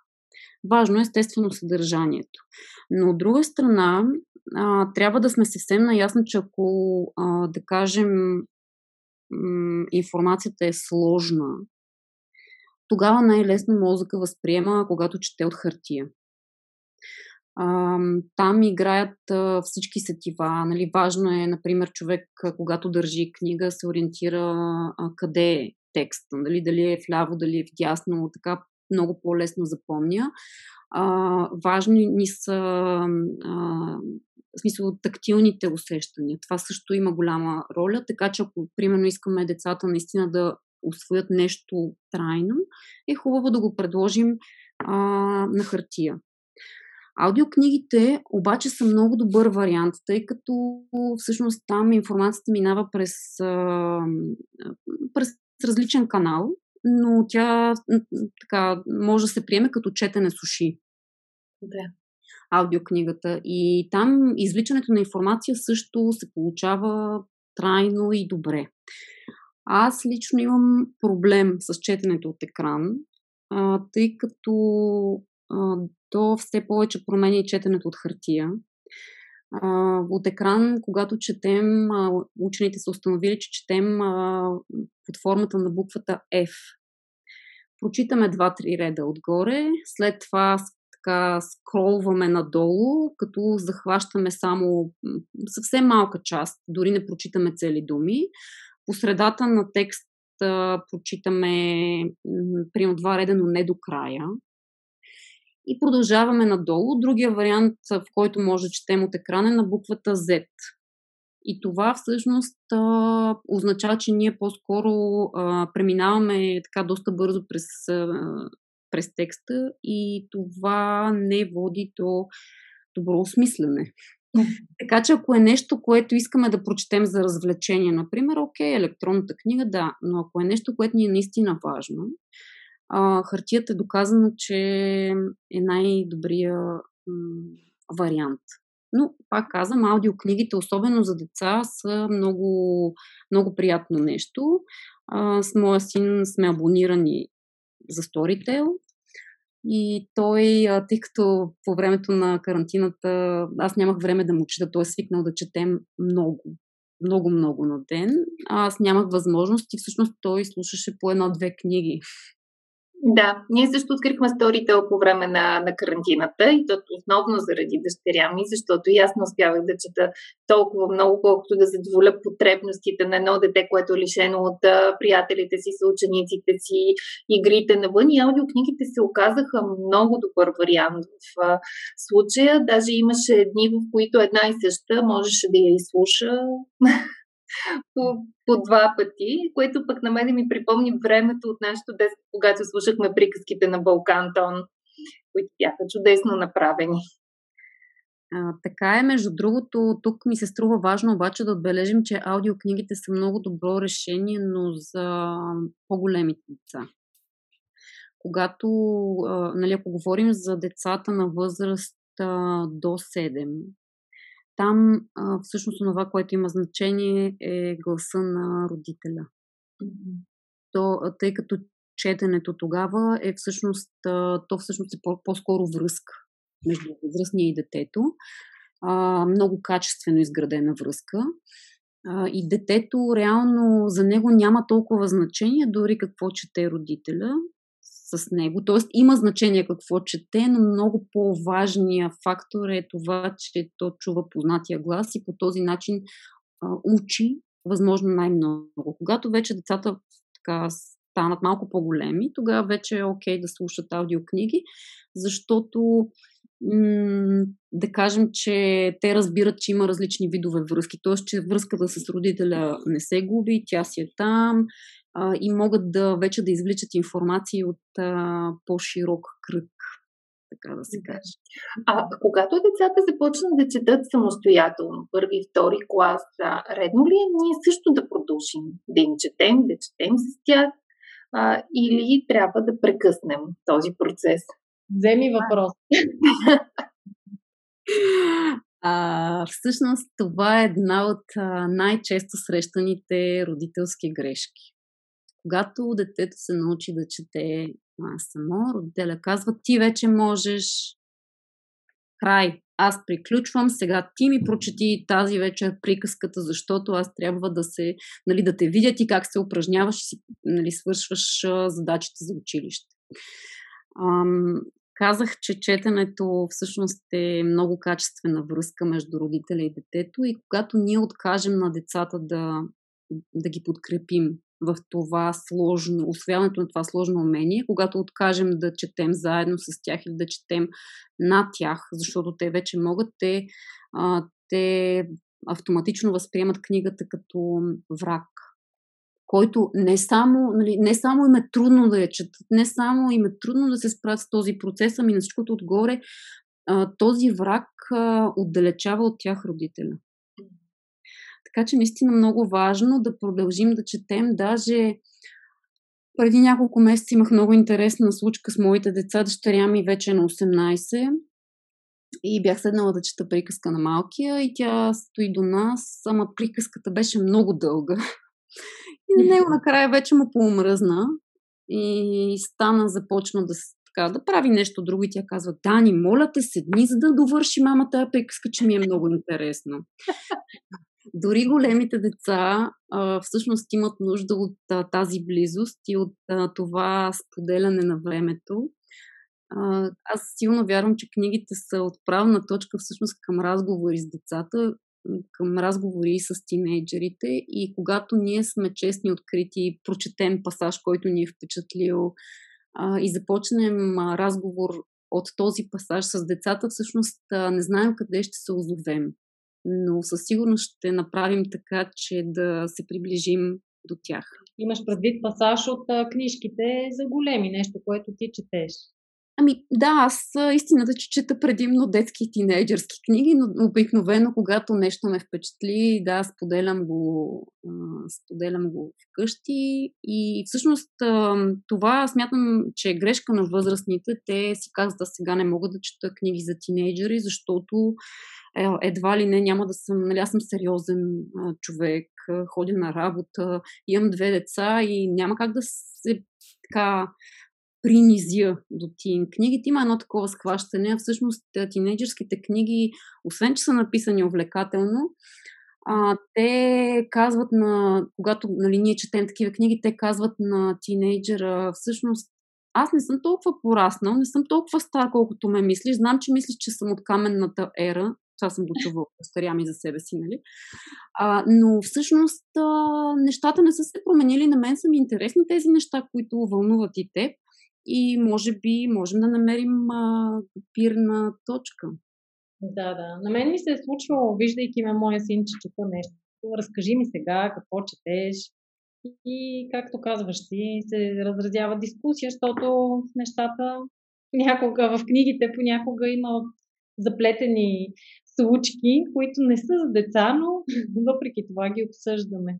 Важно е естествено съдържанието. Но от друга страна, а, трябва да сме съвсем наясни, че ако, а, да кажем, м- информацията е сложна, тогава най-лесно мозъка възприема, когато чете от хартия. А, там играят а, всички сетива. Нали? Важно е, например, човек, когато държи книга, се ориентира а, къде е текста. Нали? Дали е вляво, дали е вдясно. Така много по-лесно запомня. А, важни ни са а, в смисъл тактилните усещания. Това също има голяма роля, така че ако, примерно, искаме децата наистина да освоят нещо трайно, е хубаво да го предложим а, на хартия. Аудиокнигите обаче са много добър вариант, тъй като всъщност там информацията минава през, а, през различен канал, но тя така може да се приеме като четене с уши. Да аудиокнигата. И там извличането на информация също се получава трайно и добре. Аз лично имам проблем с четенето от екран, а, тъй като а, то все повече променя и четенето от хартия. А, от екран, когато четем, а, учените са установили, че четем а, под формата на буквата F. Прочитаме два-три реда отгоре, след това така скролваме надолу, като захващаме само съвсем малка част, дори не прочитаме цели думи. По средата на текст прочитаме примерно два реда, но не до края. И продължаваме надолу. Другия вариант, в който може да четем от екрана е на буквата Z. И това всъщност а, означава, че ние по-скоро а, преминаваме така доста бързо през а, през текста и това не води до добро осмислене. Така че ако е нещо, което искаме да прочетем за развлечение, например, окей, електронната книга, да, но ако е нещо, което ни е наистина важно, а, хартията е доказано, че е най-добрия м- вариант Но, пак казвам, аудиокнигите, особено за деца, са много, много приятно нещо. А, с моя син сме абонирани за Storytel. И той, тъй като по времето на карантината аз нямах време да му чета, той е свикнал да четем много, много, много на ден. Аз нямах възможност и всъщност той слушаше по една-две книги да, ние също открихме Storytel по време на, на карантината и то основно заради дъщеря ми, защото и аз не успявах да чета толкова много, колкото да задоволя потребностите на едно дете, което е лишено от приятелите си, съучениците си, игрите навън. И аудиокнигите се оказаха много добър вариант в случая. Даже имаше дни, в които една и съща можеше да я изслуша *laughs* по, по два пъти, което пък на мен ми припомни времето от нашото детство, когато слушахме приказките на Балкантон, които бяха чудесно направени. А, така е, между другото, тук ми се струва важно обаче да отбележим, че аудиокнигите са много добро решение, но за по-големите деца. Когато, а, нали, ако говорим за децата на възраст а, до 7, там а, всъщност това, което има значение е гласа на родителя. Mm-hmm. То, тъй като четенето тогава е всъщност, то всъщност е по- по-скоро връзка между възрастния и детето. А, много качествено изградена връзка. А, и детето реално за него няма толкова значение дори какво чете родителя, с него. Тоест има значение какво чете, но много по-важният фактор е това, че то чува познатия глас и по този начин а, учи възможно най-много. Когато вече децата така станат малко по-големи, тогава вече е окей да слушат аудиокниги, защото да кажем, че те разбират, че има различни видове връзки, т.е. че връзката с родителя не се губи, тя си е там а, и могат да вече да извличат информации от а, по-широк кръг, така да се каже. А когато децата започнат да четат самостоятелно, първи, втори клас, а, редно ли е ние също да продължим да им четем, да четем с тях а, или трябва да прекъснем този процес? Вземи въпрос. А, всъщност това е една от а, най-често срещаните родителски грешки. Когато детето се научи да чете само, родителя казва, ти вече можеш, край, аз приключвам, сега ти ми прочети тази вечер приказката, защото аз трябва да се, нали, да те видя ти как се упражняваш и нали, свършваш задачите за училище. Ам, казах, че четенето всъщност е много качествена връзка между родителя и детето и когато ние откажем на децата да, да ги подкрепим в това сложно, освояването на това сложно умение, когато откажем да четем заедно с тях или да четем на тях, защото те вече могат, те, а, те автоматично възприемат книгата като враг, който не само, нали, не само им е трудно да я четат, не само им е трудно да се справят с този процес, ами на всичкото отгоре а, този враг а, отдалечава от тях родителя. Така че наистина много важно да продължим да четем. Даже преди няколко месеца имах много интересна случка с моите деца. Дъщеря ми вече е на 18 и бях седнала да чета приказка на малкия и тя стои до нас, ама приказката беше много дълга. И на него накрая вече му поумръзна и стана, започна да, да прави нещо друго и тя казва, Дани, моля те, седни, за да довърши мама тая приказка, че ми е много интересно. Дори големите деца а, всъщност имат нужда от а, тази близост и от а, това споделяне на времето. А, аз силно вярвам, че книгите са отправна точка всъщност към разговори с децата, към разговори с тинейджерите и когато ние сме честни, открити, прочетем пасаж, който ни е впечатлил а, и започнем а, разговор от този пасаж с децата, всъщност а, не знаем къде ще се озовем но със сигурност ще направим така, че да се приближим до тях. Имаш предвид пасаж от книжките за големи, нещо, което ти четеш. Ами да, аз истината, че чета предимно детски и тинейджърски книги, но обикновено, когато нещо ме впечатли, да, споделям го, споделям го вкъщи. И всъщност това смятам, че е грешка на възрастните. Те си казват, аз сега не мога да чета книги за тинейджери, защото е, едва ли не няма да съм, нали аз съм сериозен човек, ходя на работа, имам две деца и няма как да се така принизя до тин книгите. Има едно такова схващане, всъщност тинейджърските книги, освен че са написани увлекателно, а, те казват на, когато нали, ние четем такива книги, те казват на тинейджера, всъщност аз не съм толкова пораснал, не съм толкова стар, колкото ме мислиш. Знам, че мислиш, че съм от каменната ера. Това съм го чувала, старя ми за себе си, нали? А, но всъщност а, нещата не са се променили. На мен са ми интересни тези неща, които вълнуват и теб и може би можем да намерим а, пирна точка. Да, да. На мен ми се е случвало, виждайки ме моя син, че чета нещо. Разкажи ми сега какво четеш. И, както казваш ти, се разразява дискусия, защото нещата някога в книгите понякога има заплетени случки, които не са за деца, но *laughs* въпреки това ги обсъждаме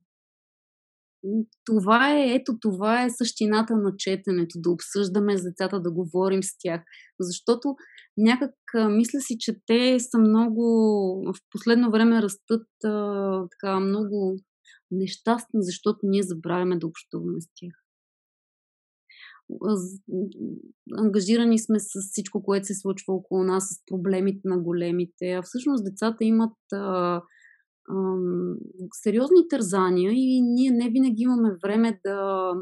това е, ето това е същината на четенето, да обсъждаме с децата, да говорим с тях. Защото някак мисля си, че те са много, в последно време растат а, така много нещастни, защото ние забравяме да общуваме с тях. Ангажирани сме с всичко, което се случва около нас, с проблемите на големите, а всъщност децата имат а, сериозни тързания и ние не винаги имаме време да,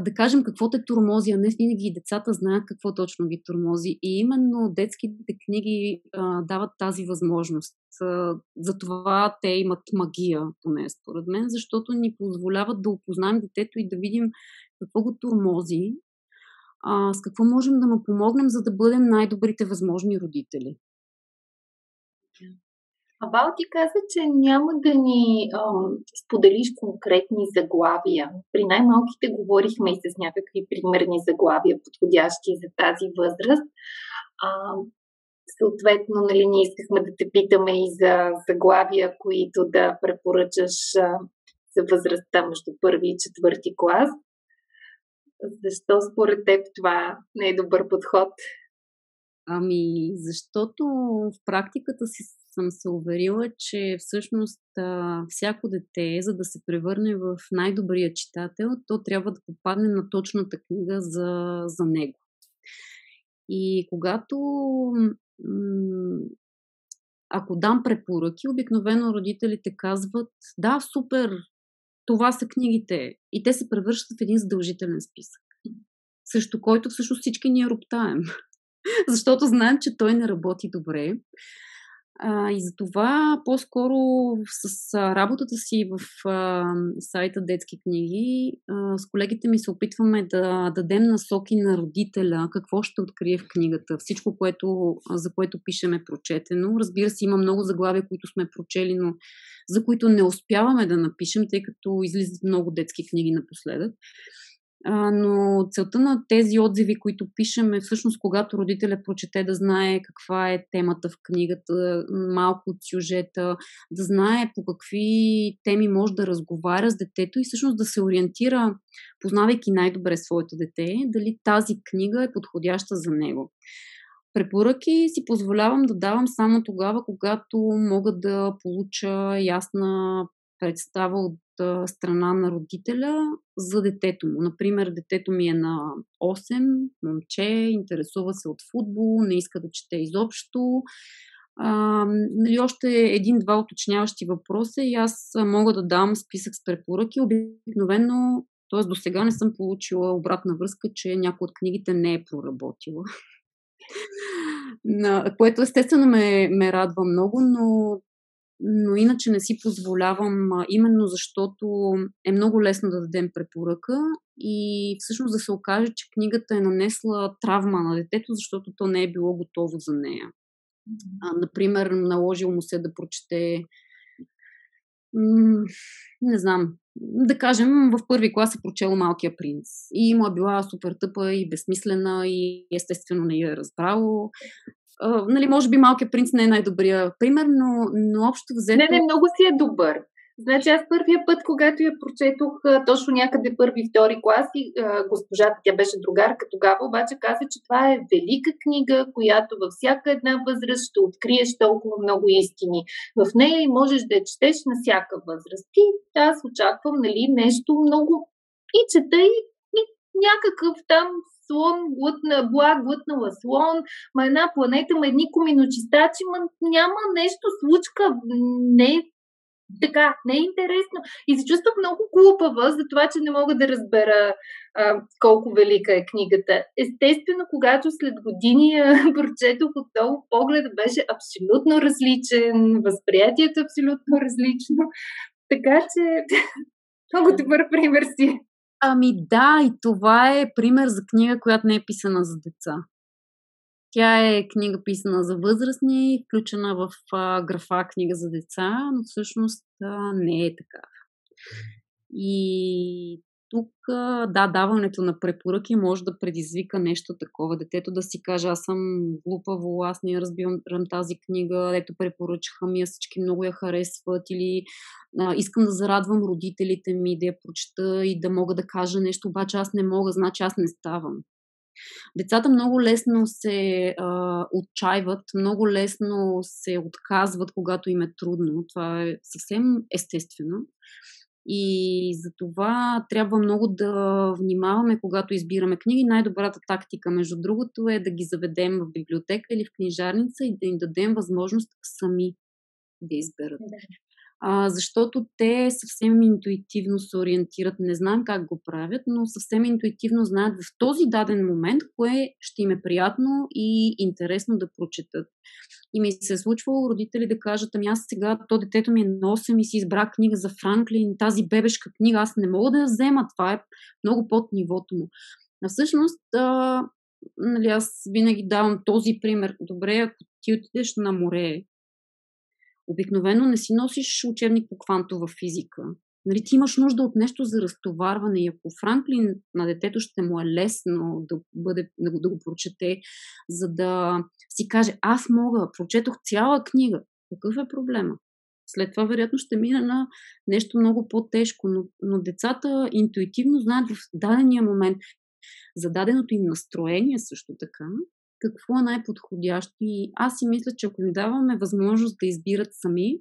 да кажем какво те турмози, а не винаги децата знаят какво точно ги турмози. И именно детските книги а, дават тази възможност. Затова те имат магия, поне според мен, защото ни позволяват да опознаем детето и да видим какво го турмози, а, с какво можем да му помогнем, за да бъдем най-добрите възможни родители. А ти каза, че няма да ни ам, споделиш конкретни заглавия. При най-малките говорихме и с някакви примерни заглавия, подходящи за тази възраст. А, съответно, нали, ние искахме да те питаме и за заглавия, които да препоръчаш а, за възрастта между първи и четвърти клас. Защо според теб това не е добър подход? Ами, защото в практиката си съм се уверила, че всъщност а, всяко дете, за да се превърне в най-добрия читател, то трябва да попадне на точната книга за, за него. И когато м- ако дам препоръки, обикновено родителите казват, да, супер, това са книгите. И те се превръщат в един задължителен списък. Също който всъщност всички ние роптаем. *laughs* Защото знаем, че той не работи добре. А, и затова по-скоро с а, работата си в а, сайта Детски книги а, с колегите ми се опитваме да дадем насоки на родителя какво ще открие в книгата. Всичко, което, за което пишеме прочетено. Разбира се, има много заглавия, които сме прочели, но за които не успяваме да напишем, тъй като излизат много детски книги напоследък. Но целта на тези отзиви, които пишем е всъщност когато родителя прочете да знае каква е темата в книгата, малко от сюжета, да знае по какви теми може да разговаря с детето и всъщност да се ориентира, познавайки най-добре своето дете, дали тази книга е подходяща за него. Препоръки си позволявам да давам само тогава, когато мога да получа ясна представа от страна на родителя за детето му. Например, детето ми е на 8, момче, интересува се от футбол, не иска да чете изобщо. А, нали, още един-два уточняващи въпроса и аз мога да дам списък с препоръки. Обикновено, т.е. до сега не съм получила обратна връзка, че някой от книгите не е проработила. *laughs* Което естествено ме, ме радва много, но но иначе не си позволявам, именно защото е много лесно да дадем препоръка и всъщност да се окаже, че книгата е нанесла травма на детето, защото то не е било готово за нея. А, например, наложил му се да прочете не знам, да кажем, в първи клас е прочело Малкия принц. И му е била супер тъпа и безсмислена и естествено не я е разбрало. Нали, може би Малкият принц не е най-добрия пример, но, но общо взето... Не, не, много си е добър. Значи аз първия път, когато я прочетох точно някъде първи, втори клас и госпожата, тя беше другарка тогава, обаче каза, че това е велика книга, която във всяка една възраст ще откриеш толкова много истини. В нея и можеш да я четеш на всяка възраст. И аз очаквам нали, нещо много и чета и някакъв там слон, глътна, бла, глътнала слон, ма една планета, ма едни коминочистачи, ма няма нещо случка, не така, не е интересно. И се чувствах много глупава за това, че не мога да разбера а, колко велика е книгата. Естествено, когато след години я *laughs* прочетох отново, погледът беше абсолютно различен, възприятието е абсолютно различно. Така че, *laughs* много добър пример си. Ами да, и това е пример за книга, която не е писана за деца. Тя е книга писана за възрастни, включена в а, графа книга за деца, но всъщност а, не е така. И тук, да, даването на препоръки може да предизвика нещо такова. Детето да си каже, аз съм глупаво, аз не разбирам тази книга, ето препоръчаха ми, всички много я харесват или а, искам да зарадвам родителите ми, да я прочета и да мога да кажа нещо, обаче аз не мога, значи аз не ставам. Децата много лесно се а, отчаиват, много лесно се отказват, когато им е трудно. Това е съвсем естествено. И за това трябва много да внимаваме, когато избираме книги. Най-добрата тактика, между другото, е да ги заведем в библиотека или в книжарница и да им дадем възможност сами да изберат. Да а, защото те съвсем интуитивно се ориентират, не знам как го правят, но съвсем интуитивно знаят в този даден момент кое ще им е приятно и интересно да прочетат. И ми се е случвало родители да кажат, ами аз сега, то детето ми е на 8 и си избра книга за Франклин, тази бебешка книга, аз не мога да я взема, това е много под нивото му. А всъщност, а, нали, аз винаги давам този пример. Добре, ако ти отидеш на море Обикновено не си носиш учебник по квантова физика. Нали, ти имаш нужда от нещо за разтоварване и ако Франклин на детето ще му е лесно да, бъде, да, го, да го прочете, за да си каже, аз мога, прочетох цяла книга. Какъв е проблема? След това, вероятно, ще мина на нещо много по-тежко, но, но децата интуитивно знаят в дадения момент за даденото им настроение също така, какво е най-подходящо. И аз си мисля, че ако им даваме възможност да избират сами,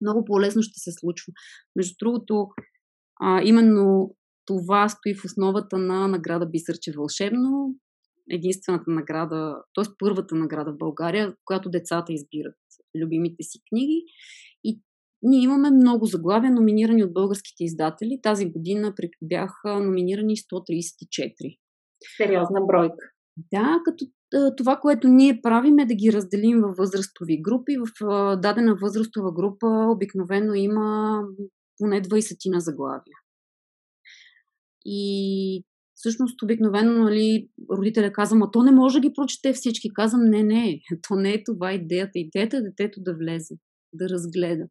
много по-лесно ще се случва. Между другото, а, именно това стои в основата на награда Бисърче вълшебно. Единствената награда, т.е. първата награда в България, която децата избират любимите си книги. И ние имаме много заглавия, номинирани от българските издатели. Тази година бяха номинирани 134. Сериозна бройка. Да, като това, което ние правим е да ги разделим в възрастови групи. В дадена възрастова група обикновено има поне 20 на заглавия. И всъщност обикновено нали, родителя казва, а то не може да ги прочете всички. Казвам, не, не, то не е това идеята. Идеята е детето да влезе, да разгледа,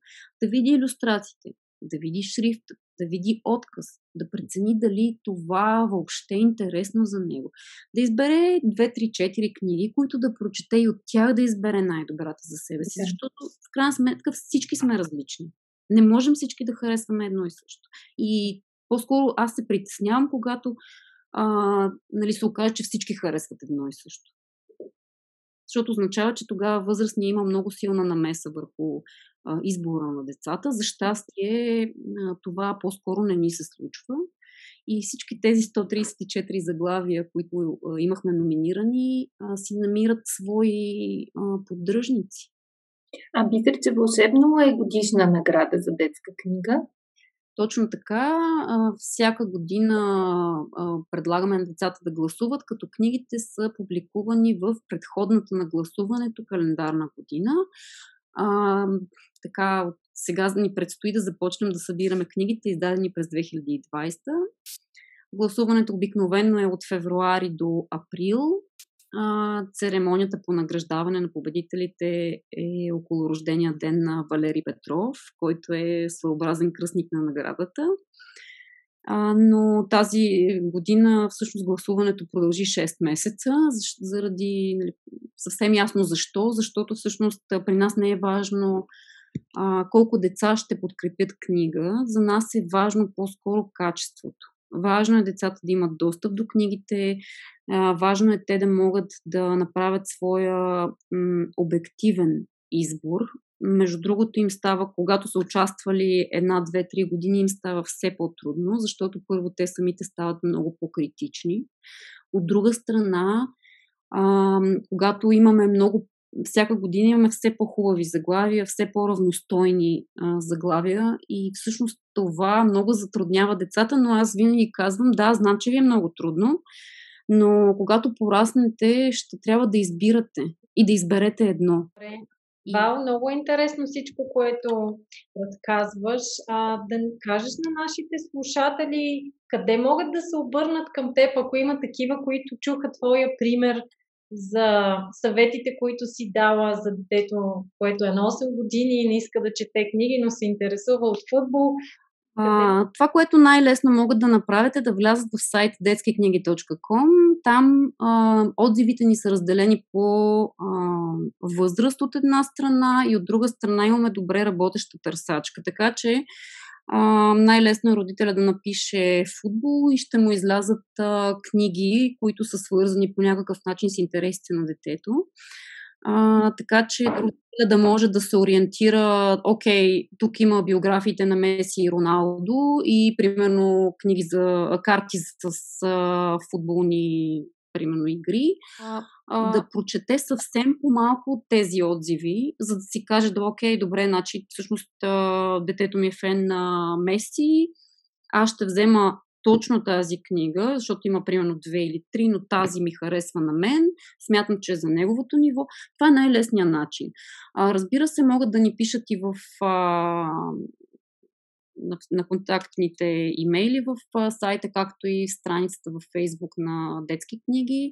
да види иллюстрациите, да види шрифта, да види отказ, да прецени дали това въобще е интересно за него. Да избере 2-3-4 книги, които да прочете и от тях да избере най-добрата за себе си, защото в крайна сметка всички сме различни. Не можем всички да харесваме едно и също. И по-скоро аз се притеснявам, когато а, нали, се окаже, че всички харесват едно и също. Защото означава, че тогава възрастния има много силна намеса върху избора на децата. За щастие това по-скоро не ни се случва. И всички тези 134 заглавия, които имахме номинирани, си намират свои поддръжници. А Бисер, че вълшебно е годишна награда за детска книга. Точно така. Всяка година предлагаме на децата да гласуват, като книгите са публикувани в предходната на гласуването календарна година. Така, от сега ни предстои да започнем да събираме книгите, издадени през 2020. Гласуването обикновено е от февруари до април. а, церемонията по награждаване на победителите е около рождения ден на Валери Петров, който е своеобразен кръстник на наградата. А, но тази година всъщност гласуването продължи 6 месеца, заради нали, съвсем ясно защо, защото всъщност при нас не е важно а, колко деца ще подкрепят книга. За нас е важно по-скоро качеството. Важно е децата да имат достъп до книгите, а, важно е те да могат да направят своя м, обективен избор. Между другото им става, когато са участвали една, две, три години, им става все по-трудно, защото първо те самите стават много по-критични. От друга страна, а, когато имаме много всяка година имаме все по-хубави заглавия, все по-равностойни а, заглавия и всъщност това много затруднява децата, но аз винаги казвам, да, знам, че ви е много трудно, но когато пораснете, ще трябва да избирате и да изберете едно. Вау, много е интересно всичко, което разказваш. А, да кажеш на нашите слушатели къде могат да се обърнат към теб, ако има такива, които чуха твоя пример за съветите, които си дала за детето, което е на 8 години и не иска да чете книги, но се интересува от футбол. А, това, което най-лесно могат да направят е да влязат в сайт детскикниги.com. Там а, отзивите ни са разделени по а, възраст от една страна и от друга страна имаме добре работеща търсачка. Така че а, най-лесно е родителя да напише футбол и ще му излязат а, книги, които са свързани по някакъв начин с интересите на детето. А, така че родителя да може да се ориентира, окей, тук има биографиите на Меси и Роналдо и примерно книги за карти с, а, футболни примерно игри, а, да прочете съвсем по-малко от тези отзиви, за да си каже, да, окей, добре, значи всъщност а, детето ми е фен на Меси, аз ще взема точно тази книга, защото има примерно две или три, но тази ми харесва на мен, смятам, че е за неговото ниво. Това е най-лесният начин. А, разбира се, могат да ни пишат и в а, на, на контактните имейли в а, сайта, както и страницата в Фейсбук на детски книги.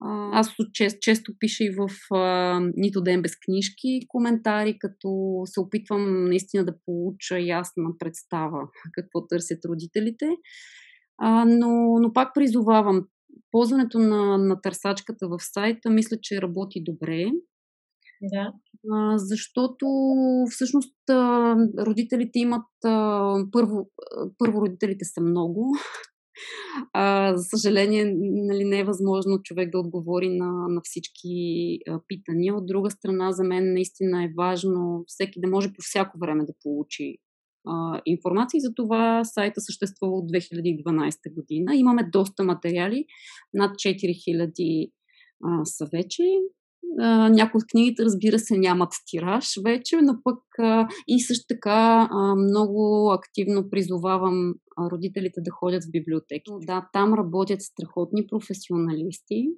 А, аз често, често пиша и в а, Нито ден без книжки коментари, като се опитвам наистина да получа ясна представа *laughs* какво търсят родителите. А, но, но пак призовавам, ползването на, на търсачката в сайта мисля, че работи добре. Да. А, защото всъщност а, родителите имат а, първо, първо родителите са много. *laughs* А, за съжаление, нали, не е възможно човек да отговори на, на всички а, питания. От друга страна, за мен наистина е важно всеки да може по всяко време да получи а, информация и за това сайта съществува от 2012 година. Имаме доста материали, над 4000 а, са вече. А, някои от книгите, разбира се, нямат тираж вече, но пък а, и също така а, много активно призовавам родителите да ходят в библиотеки. Да, там работят страхотни професионалисти,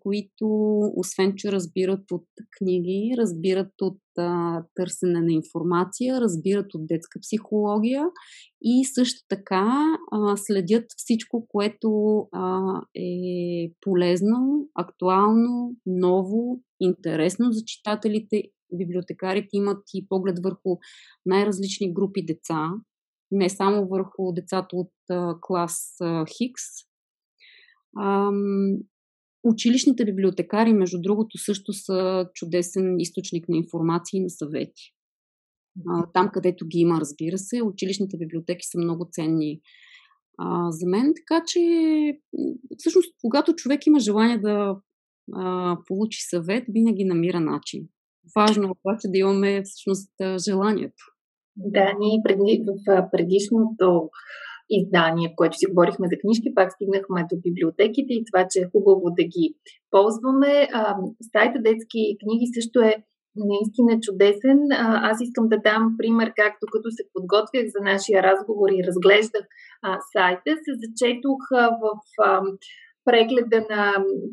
които, освен че разбират от книги, разбират от а, търсене на информация, разбират от детска психология и също така а, следят всичко, което а, е полезно, актуално, ново, интересно за читателите. Библиотекарите имат и поглед върху най-различни групи деца, не само върху децата от а, клас а, Хикс. Училищните библиотекари, между другото, също са чудесен източник на информация и на съвети. Там, където ги има, разбира се, училищните библиотеки са много ценни а, за мен. Така че, всъщност, когато човек има желание да а, получи съвет, винаги намира начин. Важно е обаче да имаме всъщност желанието. Да, ние преди, в предишното издание, в което си говорихме за книжки, пак стигнахме до библиотеките и това, че е хубаво да ги ползваме. А, сайта детски книги също е наистина чудесен. Аз искам да дам пример, както като се подготвях за нашия разговор и разглеждах а, сайта, се зачетох а, в а, прегледа на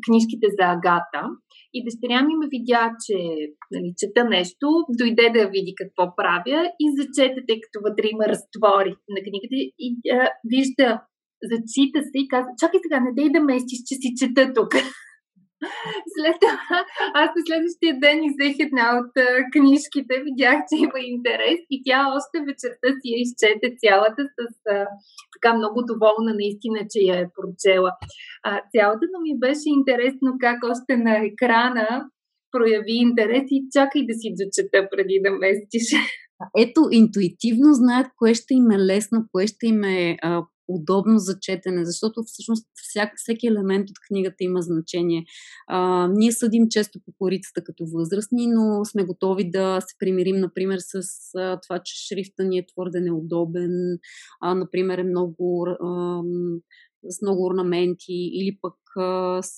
книжките за Агата и дъщеря ми ме видя, че нали, чета нещо, дойде да види какво правя и зачете, тъй като вътре има разтвори на книгата и а, вижда, зачита се и казва, чакай сега, не дей да местиш, че си чета тук. След това, аз на следващия ден изех една от книжките, видях, че има интерес и тя още вечерта си я изчете цялата с а, така много доволна наистина, че я е прочела. А, цялата, но ми беше интересно как още на екрана прояви интерес и чакай да си дочета преди да местиш. Ето, интуитивно знаят кое ще им е лесно, кое ще им е а, удобно за четене, защото всъщност всяк, всеки елемент от книгата има значение. А, ние съдим често по корицата като възрастни, но сме готови да се примирим, например, с а, това, че шрифта ни е твърде неудобен, а, например, е много, а, с много орнаменти или пък а, с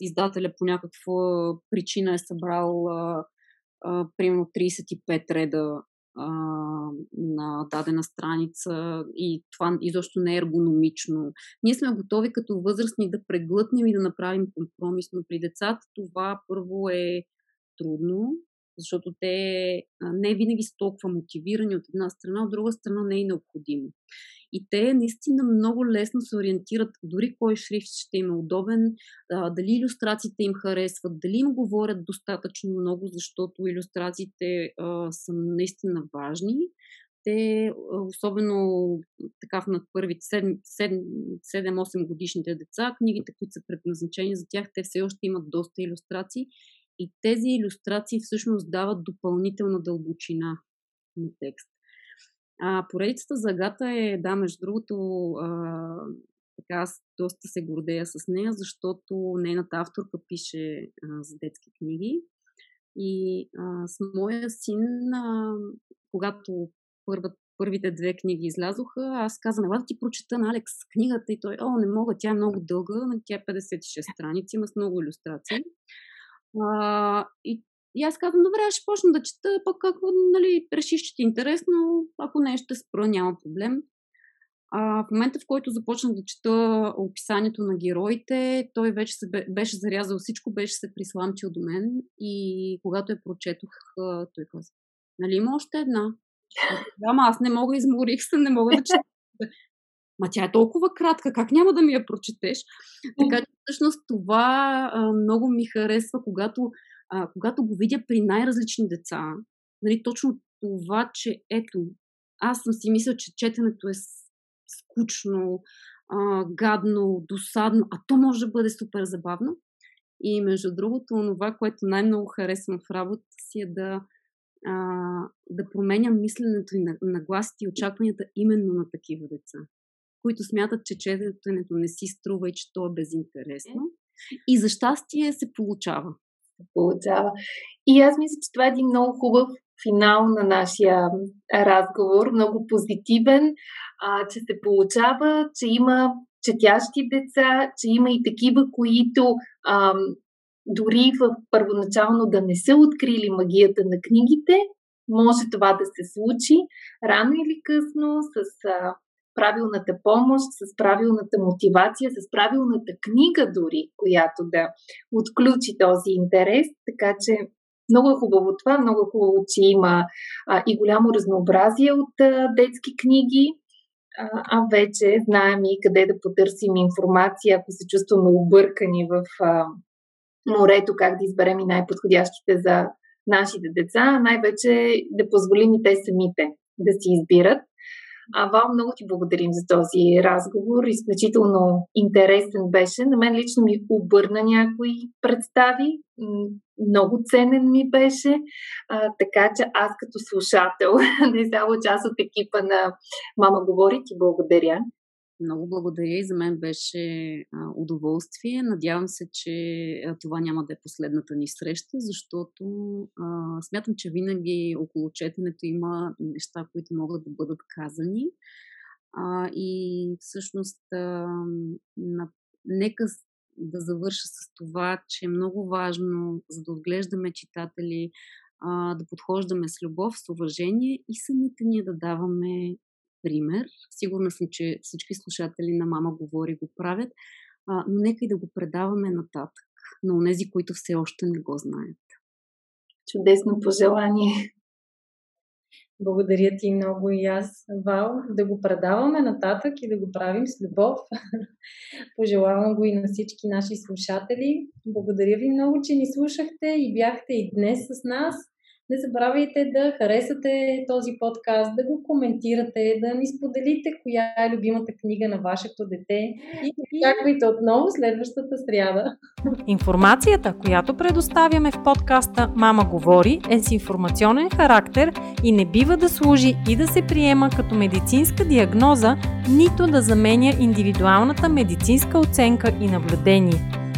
издателя по някаква причина е събрал а, а, примерно 35 реда на дадена страница и това изобщо не е ергономично. Ние сме готови като възрастни да преглътнем и да направим компромис, но при децата това първо е трудно, защото те не винаги са толкова мотивирани от една страна, от друга страна не е необходимо. И те наистина много лесно се ориентират дори кой шрифт ще им е удобен, дали иллюстрациите им харесват, дали им говорят достатъчно много, защото иллюстрациите са наистина важни. Те, особено така в над първите 7-8 годишните деца, книгите, които са предназначени за тях, те все още имат доста иллюстрации и тези иллюстрации всъщност дават допълнителна дълбочина на текст. А поредицата за Агата е, да, между другото, а, така аз доста се гордея с нея, защото нейната авторка пише а, за детски книги. И а, с моя син, а, когато първа, първите две книги излязоха, аз ела да ти прочета на Алекс книгата и той, о, не мога, тя е много дълга, тя е 56 страници, има с много иллюстрации. А, и и аз казвам, добре, аз ще почна да чета, пък ако нали, решиш, че ти е интересно, ако не, ще спра, няма проблем. А, в момента, в който започнах да чета описанието на героите, той вече се беше зарязал всичко, беше се присламчил до мен и когато я прочетох, той каза, нали има още една? Ама аз не мога, изморих се, не мога да чета. Ма тя е толкова кратка, как няма да ми я прочетеш? Така че всъщност това а, много ми харесва, когато а, когато го видя при най-различни деца, нали, точно това, че ето, аз съм си мисля, че четенето е скучно, а, гадно, досадно, а то може да бъде супер забавно. И между другото, това, което най-много харесвам в работата си е да, а, да променям мисленето и нагласите и очакванията именно на такива деца, които смятат, че четенето не си струва и че то е безинтересно. И за щастие се получава. Получава. И аз мисля, че това е един много хубав финал на нашия разговор, много позитивен, а, че се получава, че има четящи деца, че има и такива, които а, дори в първоначално да не са открили магията на книгите, може това да се случи. Рано или късно с а, правилната помощ, с правилната мотивация, с правилната книга дори, която да отключи този интерес. Така че много е хубаво това, много е хубаво, че има а, и голямо разнообразие от а, детски книги, а, а вече знаем и къде да потърсим информация, ако се чувстваме объркани в а, морето, как да изберем и най-подходящите за нашите деца, най-вече да позволим и те самите да си избират. А, Вал, много ти благодарим за този разговор. Изключително интересен беше. На мен лично ми обърна някои представи. Много ценен ми беше. А, така че аз като слушател, *laughs* не само част от екипа на Мама говори, ти благодаря. Много благодаря и за мен беше удоволствие. Надявам се, че това няма да е последната ни среща, защото а, смятам, че винаги около четенето има неща, които могат да бъдат казани. А, и всъщност, а, на, нека да завърша с това, че е много важно, за да отглеждаме читатели, а, да подхождаме с любов, с уважение и самите ние да даваме пример. Сигурна съм, че всички слушатели на Мама говори го правят, а, но нека и да го предаваме нататък на онези, които все още не го знаят. Чудесно пожелание! Благодаря ти много и аз, Вал, да го предаваме нататък и да го правим с любов. *laughs* Пожелавам го и на всички наши слушатели. Благодаря ви много, че ни слушахте и бяхте и днес с нас. Не забравяйте да харесате този подкаст, да го коментирате, да ни споделите коя е любимата книга на вашето дете и очаквайте отново следващата сряда. Информацията, която предоставяме в подкаста Мама говори е с информационен характер и не бива да служи и да се приема като медицинска диагноза, нито да заменя индивидуалната медицинска оценка и наблюдение.